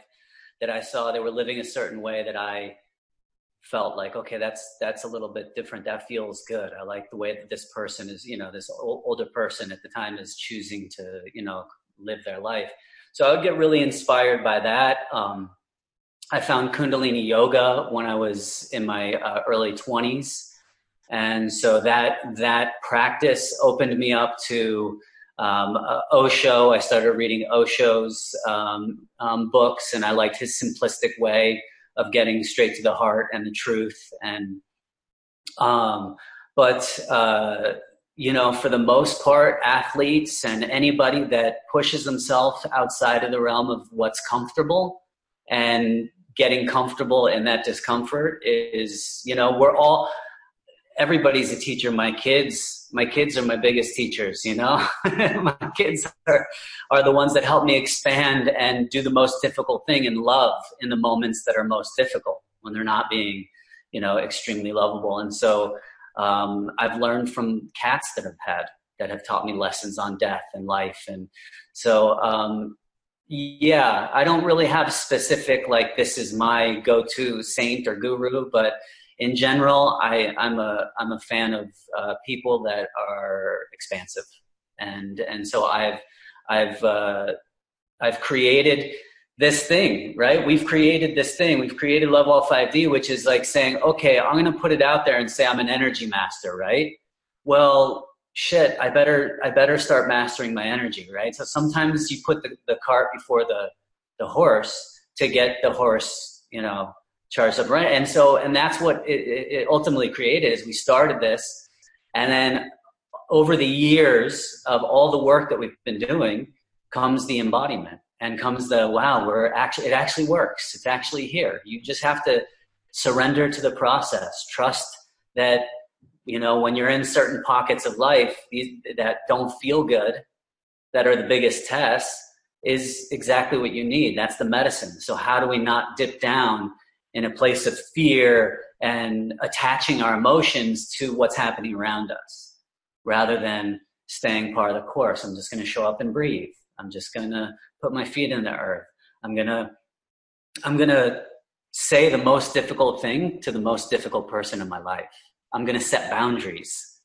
that I saw they were living a certain way that I felt like okay that's that's a little bit different. That feels good. I like the way that this person is you know this old, older person at the time is choosing to you know live their life. So i would get really inspired by that. Um, i found kundalini yoga when i was in my uh, early 20s and so that that practice opened me up to um, uh, osho i started reading osho's um, um books and i liked his simplistic way of getting straight to the heart and the truth and um, but uh, you know for the most part athletes and anybody that pushes themselves outside of the realm of what's comfortable and getting comfortable in that discomfort is you know we're all everybody's a teacher. My kids my kids are my biggest teachers you know? My kids are are the ones that help me expand and do the most difficult thing in love in the moments that are most difficult when they're not being you know extremely lovable. And so um, i've learned from cats that i've had that have taught me lessons on death and life. And so um, yeah i don't really have specific like this is my go-to saint or guru but in general, I, I'm a I'm a fan of uh, people that are expansive, and and so I've I've uh, I've created this thing, right? We've created this thing. We've created LoveAll 5D, which is like saying, okay, I'm going to put it out there and say I'm an energy master, right? Well, shit, I better I better start mastering my energy, right? So sometimes you put the, the cart before the the horse to get the horse, you know, charged up right and so and that's what it, it ultimately created is we started this. And then over the years of all the work that we've been doing comes the embodiment and comes the wow we're actually it actually works. It's actually here. You just have to surrender to the process. Trust that you know when you're in certain pockets of life that don't feel good that are the biggest tests is exactly what you need. That's the medicine. So how do we not dip down in a place of fear and attaching our emotions to what's happening around us rather than staying part of the course. I'm just going to show up and breathe. I'm just going to put my feet in the earth. I'm going to, I'm going to say the most difficult thing to the most difficult person in my life. I'm going to set boundaries,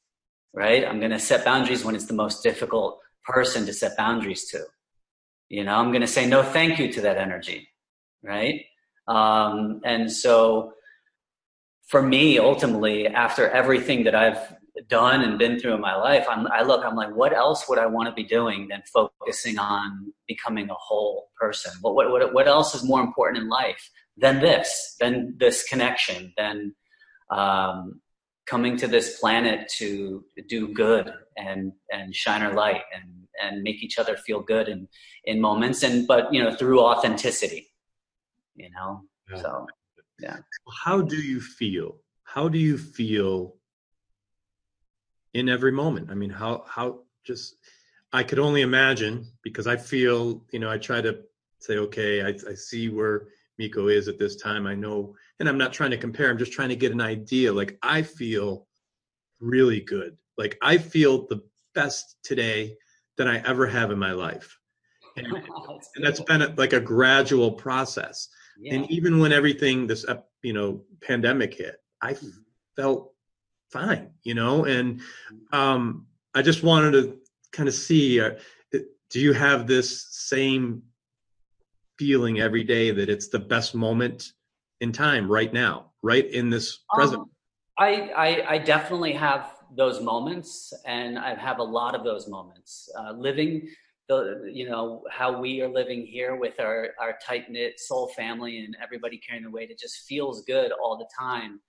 right? I'm going to set boundaries when it's the most difficult person to set boundaries to. You know, I'm going to say no thank you to that energy, right? Um, and so for me, ultimately, after everything that I've done and been through in my life, I'm, I look, I'm like, what else would I want to be doing than focusing on becoming a whole person? What, what, what, what else is more important in life than this, than this connection, than um, coming to this planet to do good and, and shine our light and, and make each other feel good in, in moments and, but, you know, through authenticity you know? Yeah. so yeah.
How do you feel? How do you feel in every moment? I mean how how just i could only imagine because i feel you know i try to say okay i, I see where Mikko is at this time. I know and i'm not trying to compare i'm just trying to get an idea. Like i feel really good. Like i feel the best today than i ever have in my life. And, and that's been a, like a gradual process yeah. and even when everything this up you know pandemic hit i mm-hmm. felt fine you know and um i just wanted to kind of see uh, do you have this same feeling every day that it's the best moment in time right now right in this present um,
I, I, I definitely have those moments and i have a lot of those moments uh, living the you know how we are living here with our our tight knit soul family and everybody carrying the weight it just feels good all the time.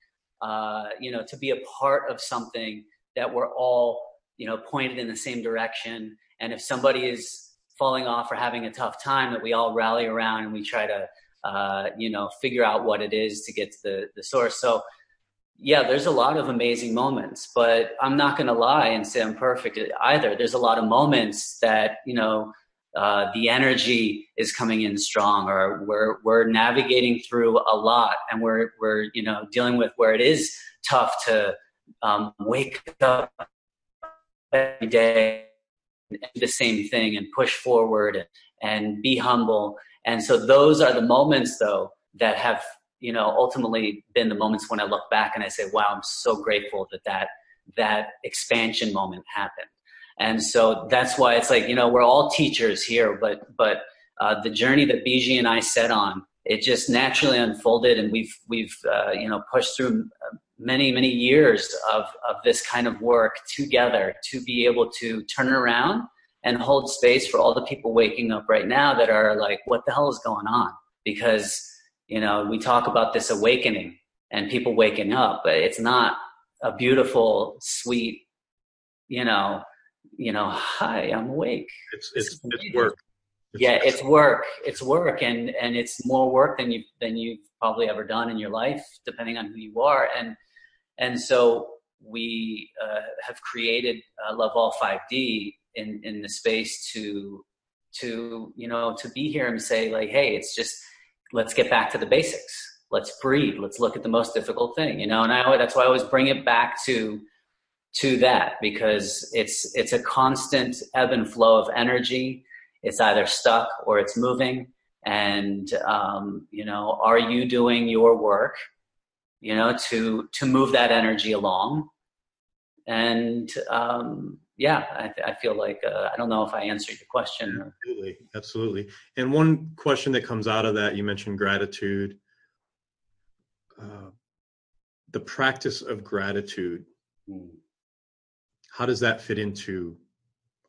Uh, you know to be a part of something that we're all you know pointed in the same direction. And if somebody is falling off or having a tough time that we all rally around and we try to uh, you know figure out what it is to get to the, the source. So yeah there's a lot of amazing moments but i'm not going to lie and say i'm perfect either. There's a lot of moments that you know uh, the energy is coming in strong or we're we're navigating through a lot and we're we're you know dealing with where it is tough to um, wake up every day and do the same thing and push forward and, and be humble. And so those are the moments though that have you know ultimately been the moments when i look back and i say wow i'm so grateful that that that expansion moment happened and so that's why it's like, you know, we're all teachers here, but, but, uh, the journey that Biji and I set on, it just naturally unfolded and we've, we've, uh, you know, pushed through many, many years of, of this kind of work together to be able to turn around and hold space for all the people waking up right now that are like, what the hell is going on? Because, you know, we talk about this awakening and people waking up, but it's not a beautiful, sweet, you know, you know, hi, I'm awake.
It's it's, it's work.
It's yeah, it's work. It's work, and and it's more work than you than you've probably ever done in your life, depending on who you are. And and so we uh, have created uh, LoveAll 5D in in the space to to you know to be here and say like, hey, it's just let's get back to the basics. Let's breathe. Let's look at the most difficult thing, you know. And I that's why I always bring it back to to that because it's it's a constant ebb and flow of energy. It's either stuck or it's moving. And um, you know, are you doing your work? You know, to to move that energy along. And um, yeah, I, I, feel like uh, I don't know if I answered your question. Or...
Absolutely, absolutely. And one question that comes out of that, you mentioned gratitude. Uh, the practice of gratitude. Mm how does that fit into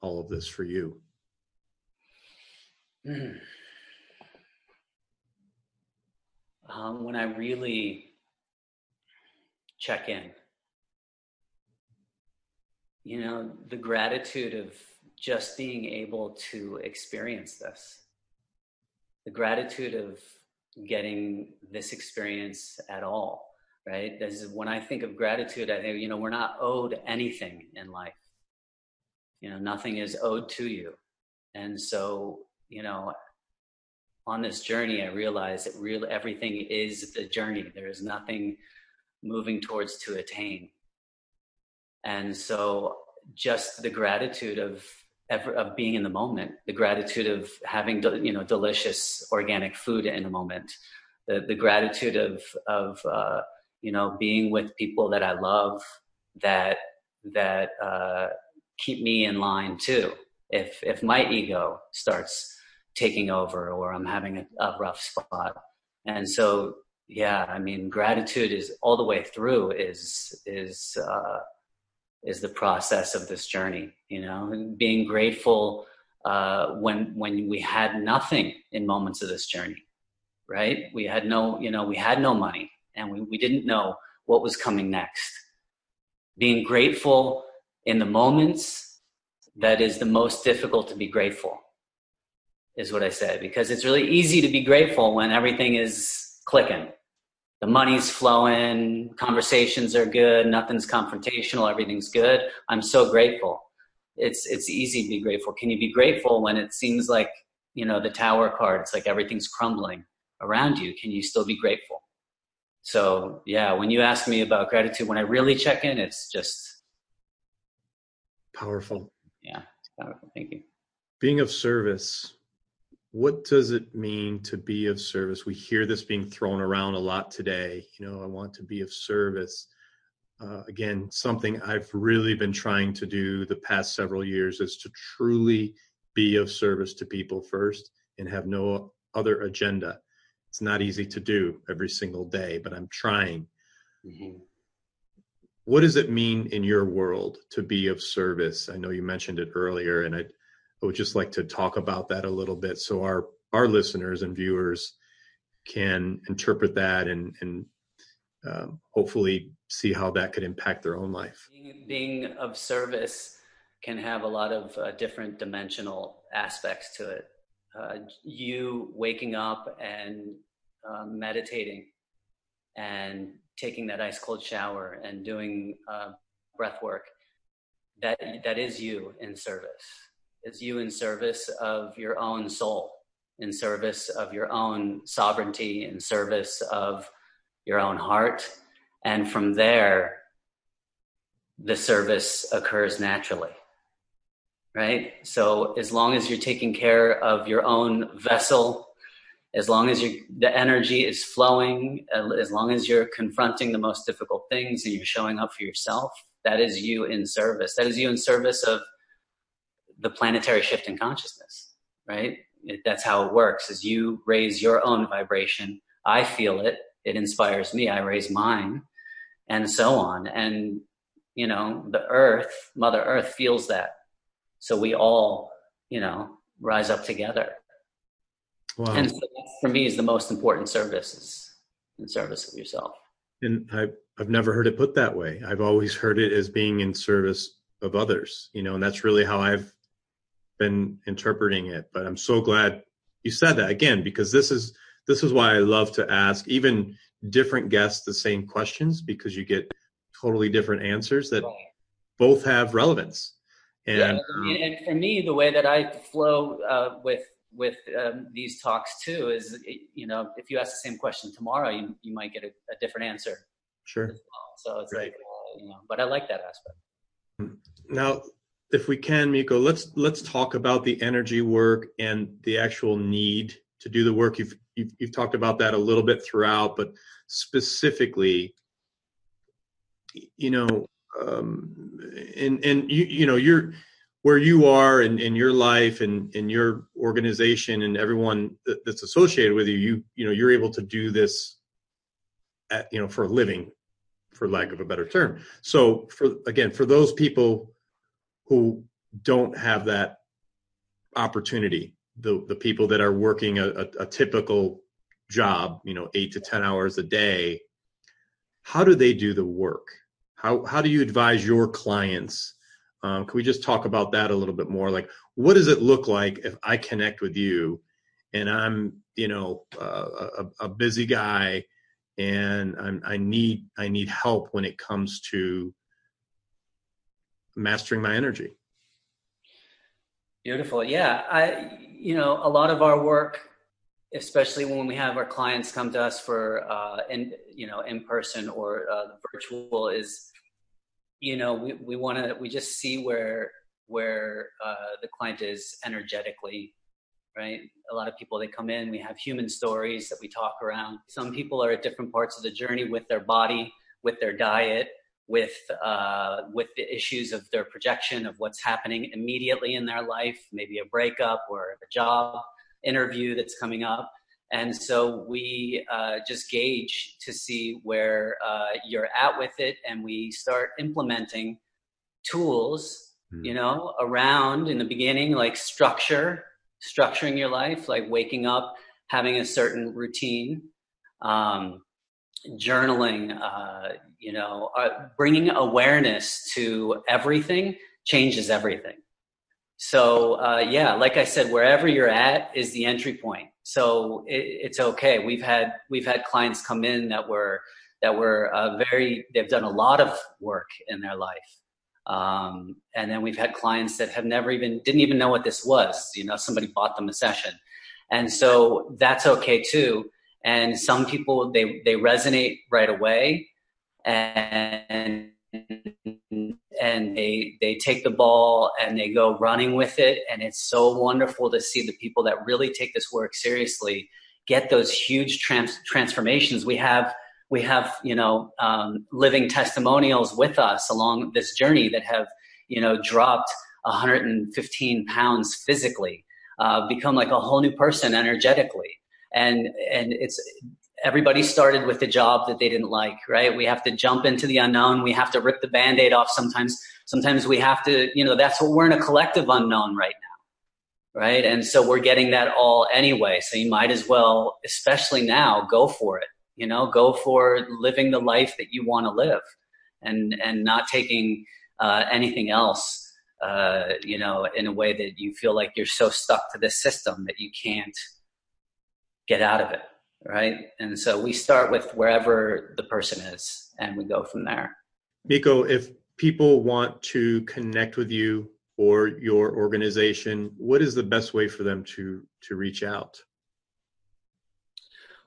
all of this for you?
Um, when I really check in, you know, the gratitude of just being able to experience this, the gratitude of getting this experience at all right? This is when I think of gratitude, I think, you know, we're not owed anything in life. You know, nothing is owed to you. And so, you know, on this journey, I realize that real everything is the journey. There is nothing moving towards to attain. And so just the gratitude of ever of being in the moment, the gratitude of having you know delicious organic food in a moment, the the gratitude of of uh, you know, being with people that I love that that uh, keep me in line too. If if my ego starts taking over or I'm having a, a rough spot, and so yeah, I mean, gratitude is all the way through is is uh, is the process of this journey. You know, being grateful uh, when when we had nothing in moments of this journey, right? We had no, you know, we had no money and we, we didn't know what was coming next. Being grateful in the moments that is the most difficult to be grateful is what I say because it's really easy to be grateful when everything is clicking. The money's flowing, conversations are good, nothing's confrontational, everything's good. I'm so grateful. It's it's easy to be grateful. Can you be grateful when it seems like, you know, the tower card, it's like everything's crumbling around you? Can you still be grateful? So yeah, when you ask me about gratitude, when I really check in, it's just
powerful.
Yeah, it's powerful. Thank you.
Being of service. What does it mean to be of service? We hear this being thrown around a lot today. You know, I want to be of service. Uh, again, something I've really been trying to do the past several years is to truly be of service to people first and have no other agenda it's not easy to do every single day, but I'm trying. Mm-hmm. What does it mean in your world to be of service? I know you mentioned it earlier, and I'd, I would just like to talk about that a little bit so our our listeners and viewers can interpret that and and um, hopefully see how that could impact their own life.
Being, of service can have a lot of uh, different dimensional aspects to it. Uh, you waking up and uh, meditating and taking that ice cold shower and doing uh, breath work that that is you in service is you in service of your own soul in service of your own sovereignty in service of your own heart. And from there the service occurs naturally right? So as long as you're taking care of your own vessel as long as the energy is flowing as long as you're confronting the most difficult things and you're showing up for yourself that is you in service. That is you in service of the planetary shift in consciousness right? It, that's how it works is you raise your own vibration. I feel it. It inspires me. I raise mine and so on. And you know the earth mother earth feels that. So we all you know rise up together. Wow. And so for me is the most important service is in service of yourself.
And I've I've never heard it put that way. I've always heard it as being in service of others, you know, and that's really how I've been interpreting it. But I'm so glad you said that again, because this is this is why I love to ask even different guests the same questions because you get totally different answers that right. both have relevance.
And, yeah, um, and for me, the way that I flow uh, with with um, these talks too is you know if you ask the same question tomorrow you, you might get a, a different answer
sure well.
so it's right. like uh, you know but i like that aspect
now if we can Mikko let's let's talk about the energy work and the actual need to do the work you've you've, you've talked about that a little bit throughout but specifically you know um and and you you know you're where you are in, in your life and in your organization and everyone that's associated with you, you you know you're able to do this, at, you know, for a living, for lack of a better term. So for again, for those people who don't have that opportunity, the the people that are working a, a, a typical job, you know, eight to ten hours a day, how do they do the work? How how do you advise your clients? Um, can we just talk about that a little bit more? Like, what does it look like if I connect with you and I'm, you know, uh, a, a, busy guy and I'm, I need I need help when it comes to mastering my energy.
Beautiful. Yeah, I you know a lot of our work, especially when we have our clients come to us for uh, in you know in person or uh, virtual, is you know we, we want to we just see where where uh, the client is energetically right a lot of people they come in we have human stories that we talk around some people are at different parts of the journey with their body with their diet with uh, with the issues of their projection of what's happening immediately in their life maybe a breakup or a job interview that's coming up and so we uh, just gauge to see where uh, you're at with it, and we start implementing tools, mm. you know, around in the beginning, like structure, structuring your life, like waking up, having a certain routine, um, journaling, uh, you know, uh, bringing awareness to everything changes everything. So, uh, yeah, like I said, wherever you're at is the entry point so it, it's okay. We've had we've had clients come in that were that were uh, very they've done a lot of work in their life, um, and then we've had clients that have never even didn't even know what this was. You know, somebody bought them a session, and so that's okay too. And some people they they resonate right away, and and they they take the ball and they go running with it. And it's so wonderful to see the people that really take this work seriously get those huge trans- transformations. We have we have you know um, living testimonials with us along this journey that have you know dropped 115 pounds physically uh, become like a whole new person energetically and and it's everybody started with a job that they didn't like, right? We have to jump into the unknown. We have to rip the band-aid off sometimes. Sometimes we have to, you know, that's what we're in a collective unknown right now. Right. And so we're getting that all anyway. So you might as well, especially now, go for it. You know, go for living the life that you want to live and, and not taking uh, anything else uh, you know, in a way that you feel like you're so stuck to this system that you can't get out of it, right? And so we start with wherever the person is, and we go from there.
Mikko, if people want to connect with you or your organization, what is the best way for them to to reach out?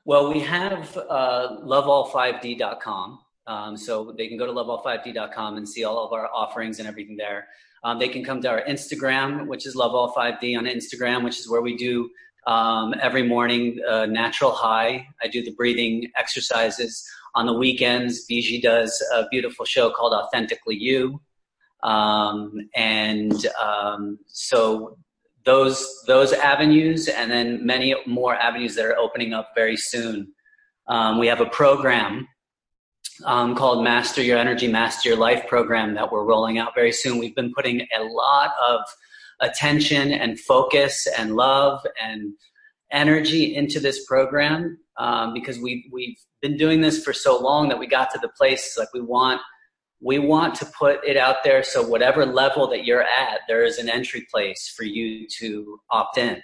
Well, we have uh, loveall5d.com. Um, so they can go to loveall5d.com and see all of our offerings and everything there. Um, they can come to our Instagram, which is loveall5d on Instagram, which is where we do um, every morning uh, natural high. I do the breathing exercises. On the weekends, Biji does a beautiful show called Authentically You. Um, and um, so those those avenues, and then many more avenues that are opening up very soon. Um, we have a program um, called Master Your Energy, Master Your Life program that we're rolling out very soon. We've been putting a lot of attention and focus and love and energy into this program um, because we we've been doing this for so long that we got to the place like we want we want to put it out there so whatever level that you're at, there is an entry place for you to opt in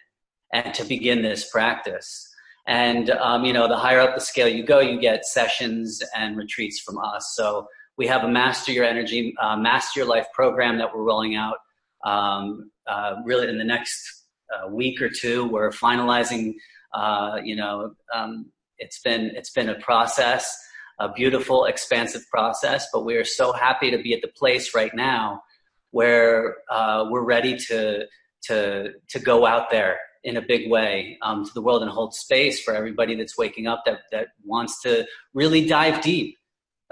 and to begin this practice. And um, you know, the higher up the scale you go, you get sessions and retreats from us. So we have a Master Your Energy, uh, Master Your Life program that we're rolling out um, uh, really in the next uh, week or two. We're finalizing. Uh, you know, um, it's been it's been a process a beautiful, expansive process. But we are so happy to be at the place right now where uh, we're ready to to to go out there in a big way um, to the world and hold space for everybody that's waking up that that wants to really dive deep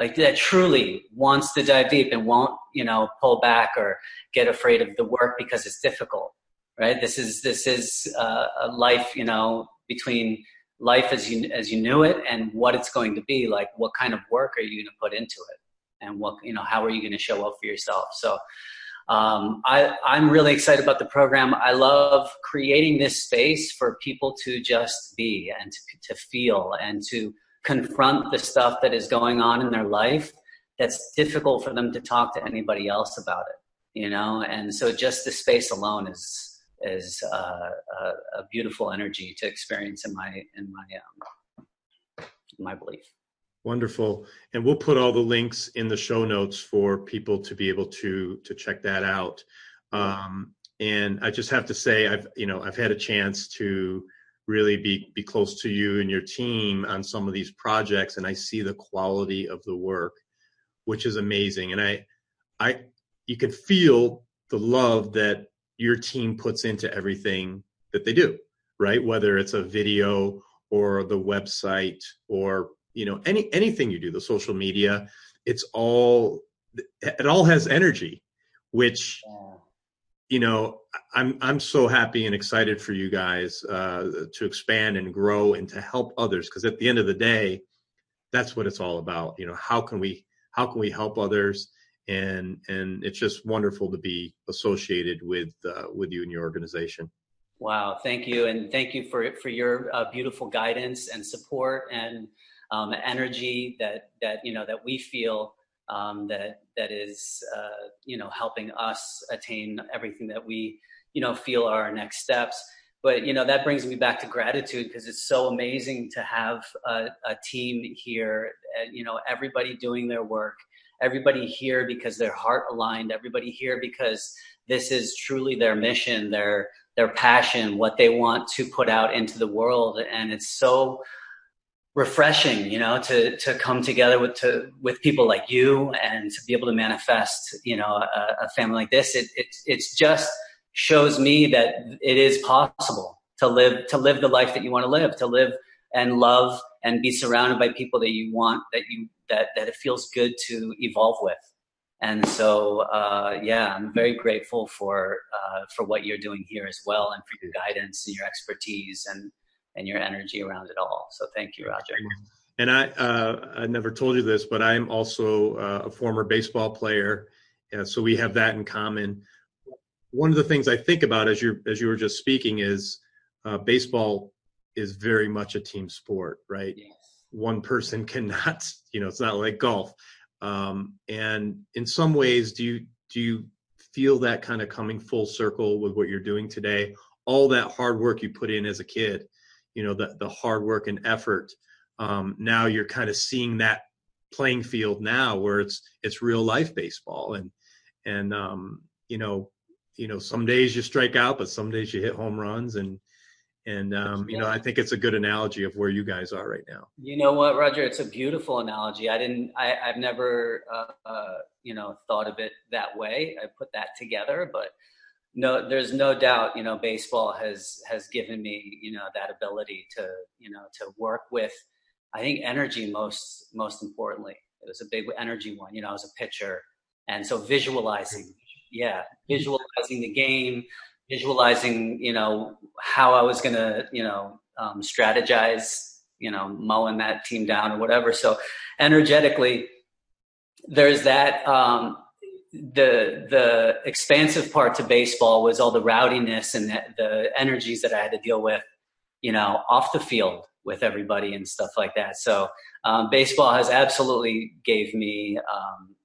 like that truly wants to dive deep and won't you know pull back or get afraid of the work because it's difficult right? This is this is uh, a life you know between life as you as you knew it and what it's going to be. Like what kind of work are you going to put into it? And what you know how are you going to show up for yourself? So um, I, i'm really excited about the program. I love creating this space for people to just be and to, to feel and to confront the stuff that is going on in their life that's difficult for them to talk to anybody else about it you know and so just the space alone is is uh, a, a, beautiful energy to experience in my in my um, in my belief.
Wonderful, and we'll put all the links in the show notes for people to be able to to check that out. Um, and I just have to say, I've you know I've had a chance to really be be close to you and your team on some of these projects, and I see the quality of the work, which is amazing. And I I you can feel the love that your team puts into everything that they do, right? Whether it's a video or the website or you know any anything you do, the social media, it's all it all has energy, which you know I'm I'm so happy and excited for you guys uh, to expand and grow and to help others because at the end of the day, that's what it's all about. You know, how can we how can we help others? and and it's just wonderful to be associated with uh, with you and your organization.
Wow, thank you, and thank you for for your uh, beautiful guidance and support and um, energy that that you know that we feel um, that that is uh, you know helping us attain everything that we you know feel are our next steps. But you know that brings me back to gratitude because it's so amazing to have a, a team here. You know, everybody doing their work everybody here because they're heart aligned, everybody here because this is truly their mission, their their passion, what they want to put out into the world, and it's so refreshing, you know, to to come together with to with people like you and to be able to manifest, you know, a, a family like this. It it it's just shows me that it is possible to live to live the life that you want to live, to live and love and be surrounded by people that you want that you that that it feels good to evolve with and so uh, yeah i'm very grateful for uh, for what you're doing here as well and for your guidance and your expertise and and your energy around it all. So thank you roger.
And i uh, i never told you this but i'm also uh, a former baseball player so we have that in common. One of the things i think about as you as you were just speaking is uh, baseball is very much a team sport right? Yes. One person cannot you know it's not like golf. Um, and in some ways do you do you feel that kind of coming full circle with what you're doing today? All that hard work you put in as a kid, you know, the the hard work and effort. Um, now you're kind of seeing that playing field now where it's it's real life baseball and and um, you know you know some days you strike out but some days you hit home runs and and um, you know i think it's a good analogy of where you guys are right now.
You know what roger? It's a beautiful analogy. I didn't I, i've never uh, uh, you know thought of it that way. I put that together but no there's no doubt you know baseball has has given me you know that ability to you know to work with i think energy most most importantly. It was a big energy one you know i was a pitcher. And so visualizing yeah visualizing the game visualizing you know how i was to you know um, strategize you know mowing that team down or whatever. So energetically there's that um, the the expansive part to baseball was all the rowdiness and the, the energies that i had to deal with you know off the field with everybody and stuff like that. So um, baseball has absolutely gave me um,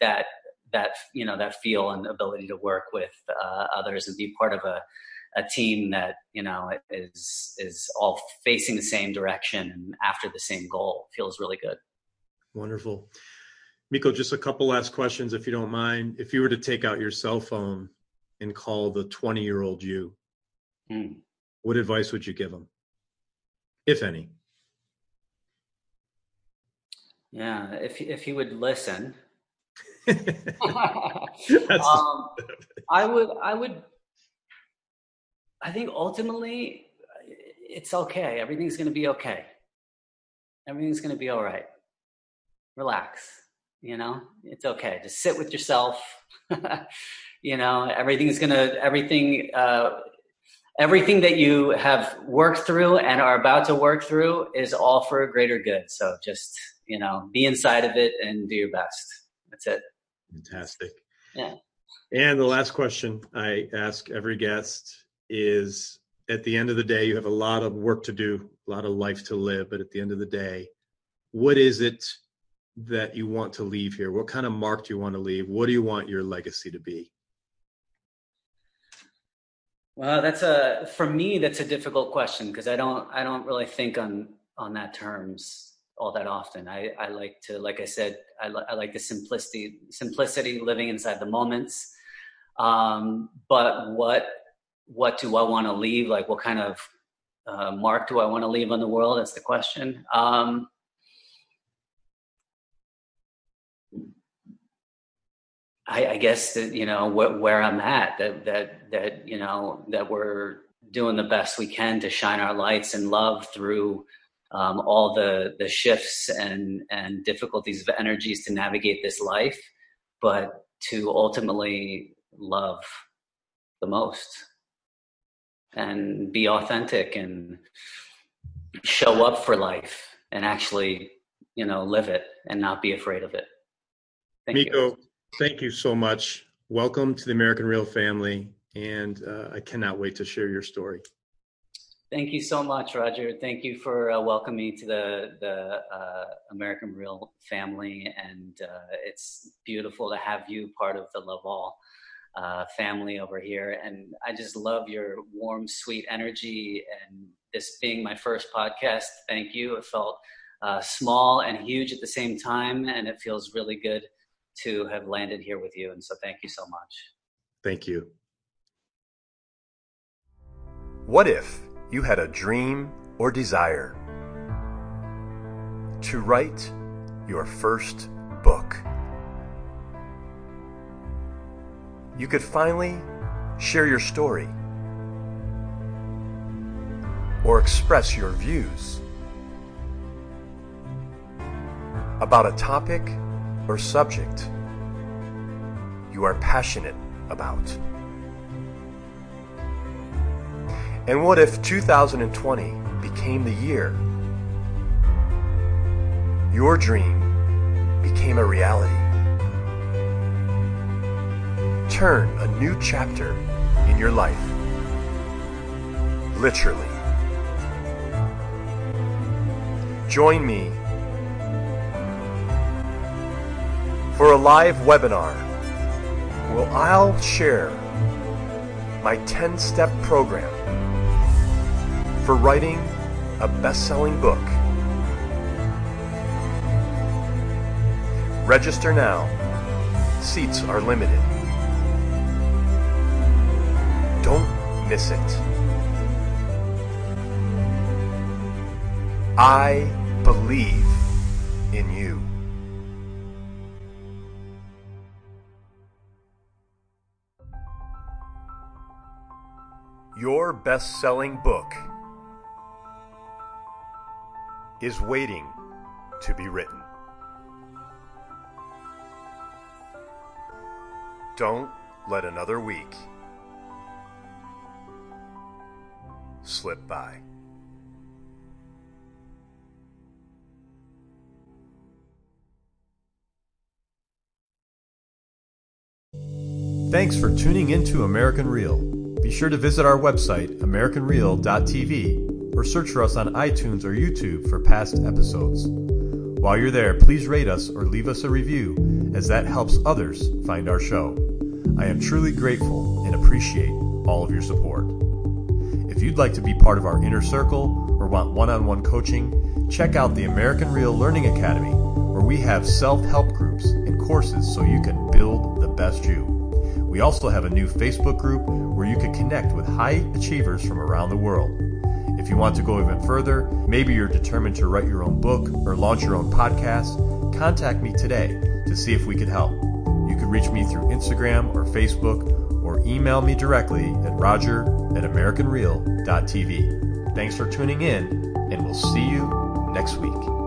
that that you know that feel and ability to work with uh, others and be part of a a team that you know is is all facing the same direction and after the same goal. Feels really good.
Wonderful, Mikko. Just a couple last questions, if you don't mind. If you were to take out your cell phone and call the twenty-year-old you, hmm. what advice would you give them, if any?
Yeah, if if he would listen, um, I would, I would, I think ultimately it's okay. Everything's going to be okay. Everything's going to be all right. Relax. You know, it's okay. Just sit with yourself. you know, everything's to, everything, uh, everything that you have worked through and are about to work through is all for a greater good. So just, you know, be inside of it and do your best. That's it.
Fantastic.
Yeah.
And the last question I ask every guest is at the end of the day, you have a lot of work to do, a lot of life to live, but at the end of the day, what is it that you want to leave here? What kind of mark do you want to leave? What do you want your legacy to be?
Well, that's a for me that's a difficult question because I don't I don't really think on on that terms all that often. I, I like to, like I said, I, li- I like the simplicity, simplicity, living inside the moments. Um, but what, what do I want to leave? Like, what kind of uh, mark do I want to leave on the world? That's the question. Um, I, I, guess that you know wh- where I'm at. That that that you know that we're doing the best we can to shine our lights and love through um, all the the shifts and and difficulties of energies to navigate this life, but to ultimately love the most and be authentic and show up for life and actually you know live it and not be afraid of it
thank Mikko, you thank you so much welcome to the american real family and uh, i cannot wait to share your story
Thank you so much, Roger. Thank you for uh, welcoming me to the the uh, American Real family, and uh, it's beautiful to have you part of the LoveAll uh, family over here. And I just love your warm, sweet energy, and this being my first podcast. Thank you. It felt uh, small and huge at the same time, and it feels really good to have landed here with you. And so, thank you so much.
Thank you.
What if? you had a dream or desire to write your first book. You could finally share your story or express your views about a topic or subject you are passionate about. And what if 2020 became the year your dream became a reality? Turn a new chapter in your life. Literally. Join me for a live webinar
where I'll share my 10 step program for writing a best selling book. Register now. Seats are limited. Don't miss it. I believe in you. Best selling book is waiting to be written. Don't let another week slip by. Thanks for tuning in to American Real. Be sure to visit our website, AmericanReal.tv, or search for us on iTunes or YouTube for past episodes. While you're there, please rate us or leave us a review, as that helps others find our show. I am truly grateful and appreciate all of your support. If you'd like to be part of our inner circle or want one on one coaching, check out the American Real Learning Academy, where we have self help groups and courses so you can build the best you. We also have a new Facebook group where you can connect with high achievers from around the world. If you want to go even further, maybe you're determined to write your own book or launch your own podcast, contact me today to see if we could help. You can reach me through Instagram or Facebook or email me directly at roger at americanreal.tv. Thanks for tuning in, and we'll see you next week.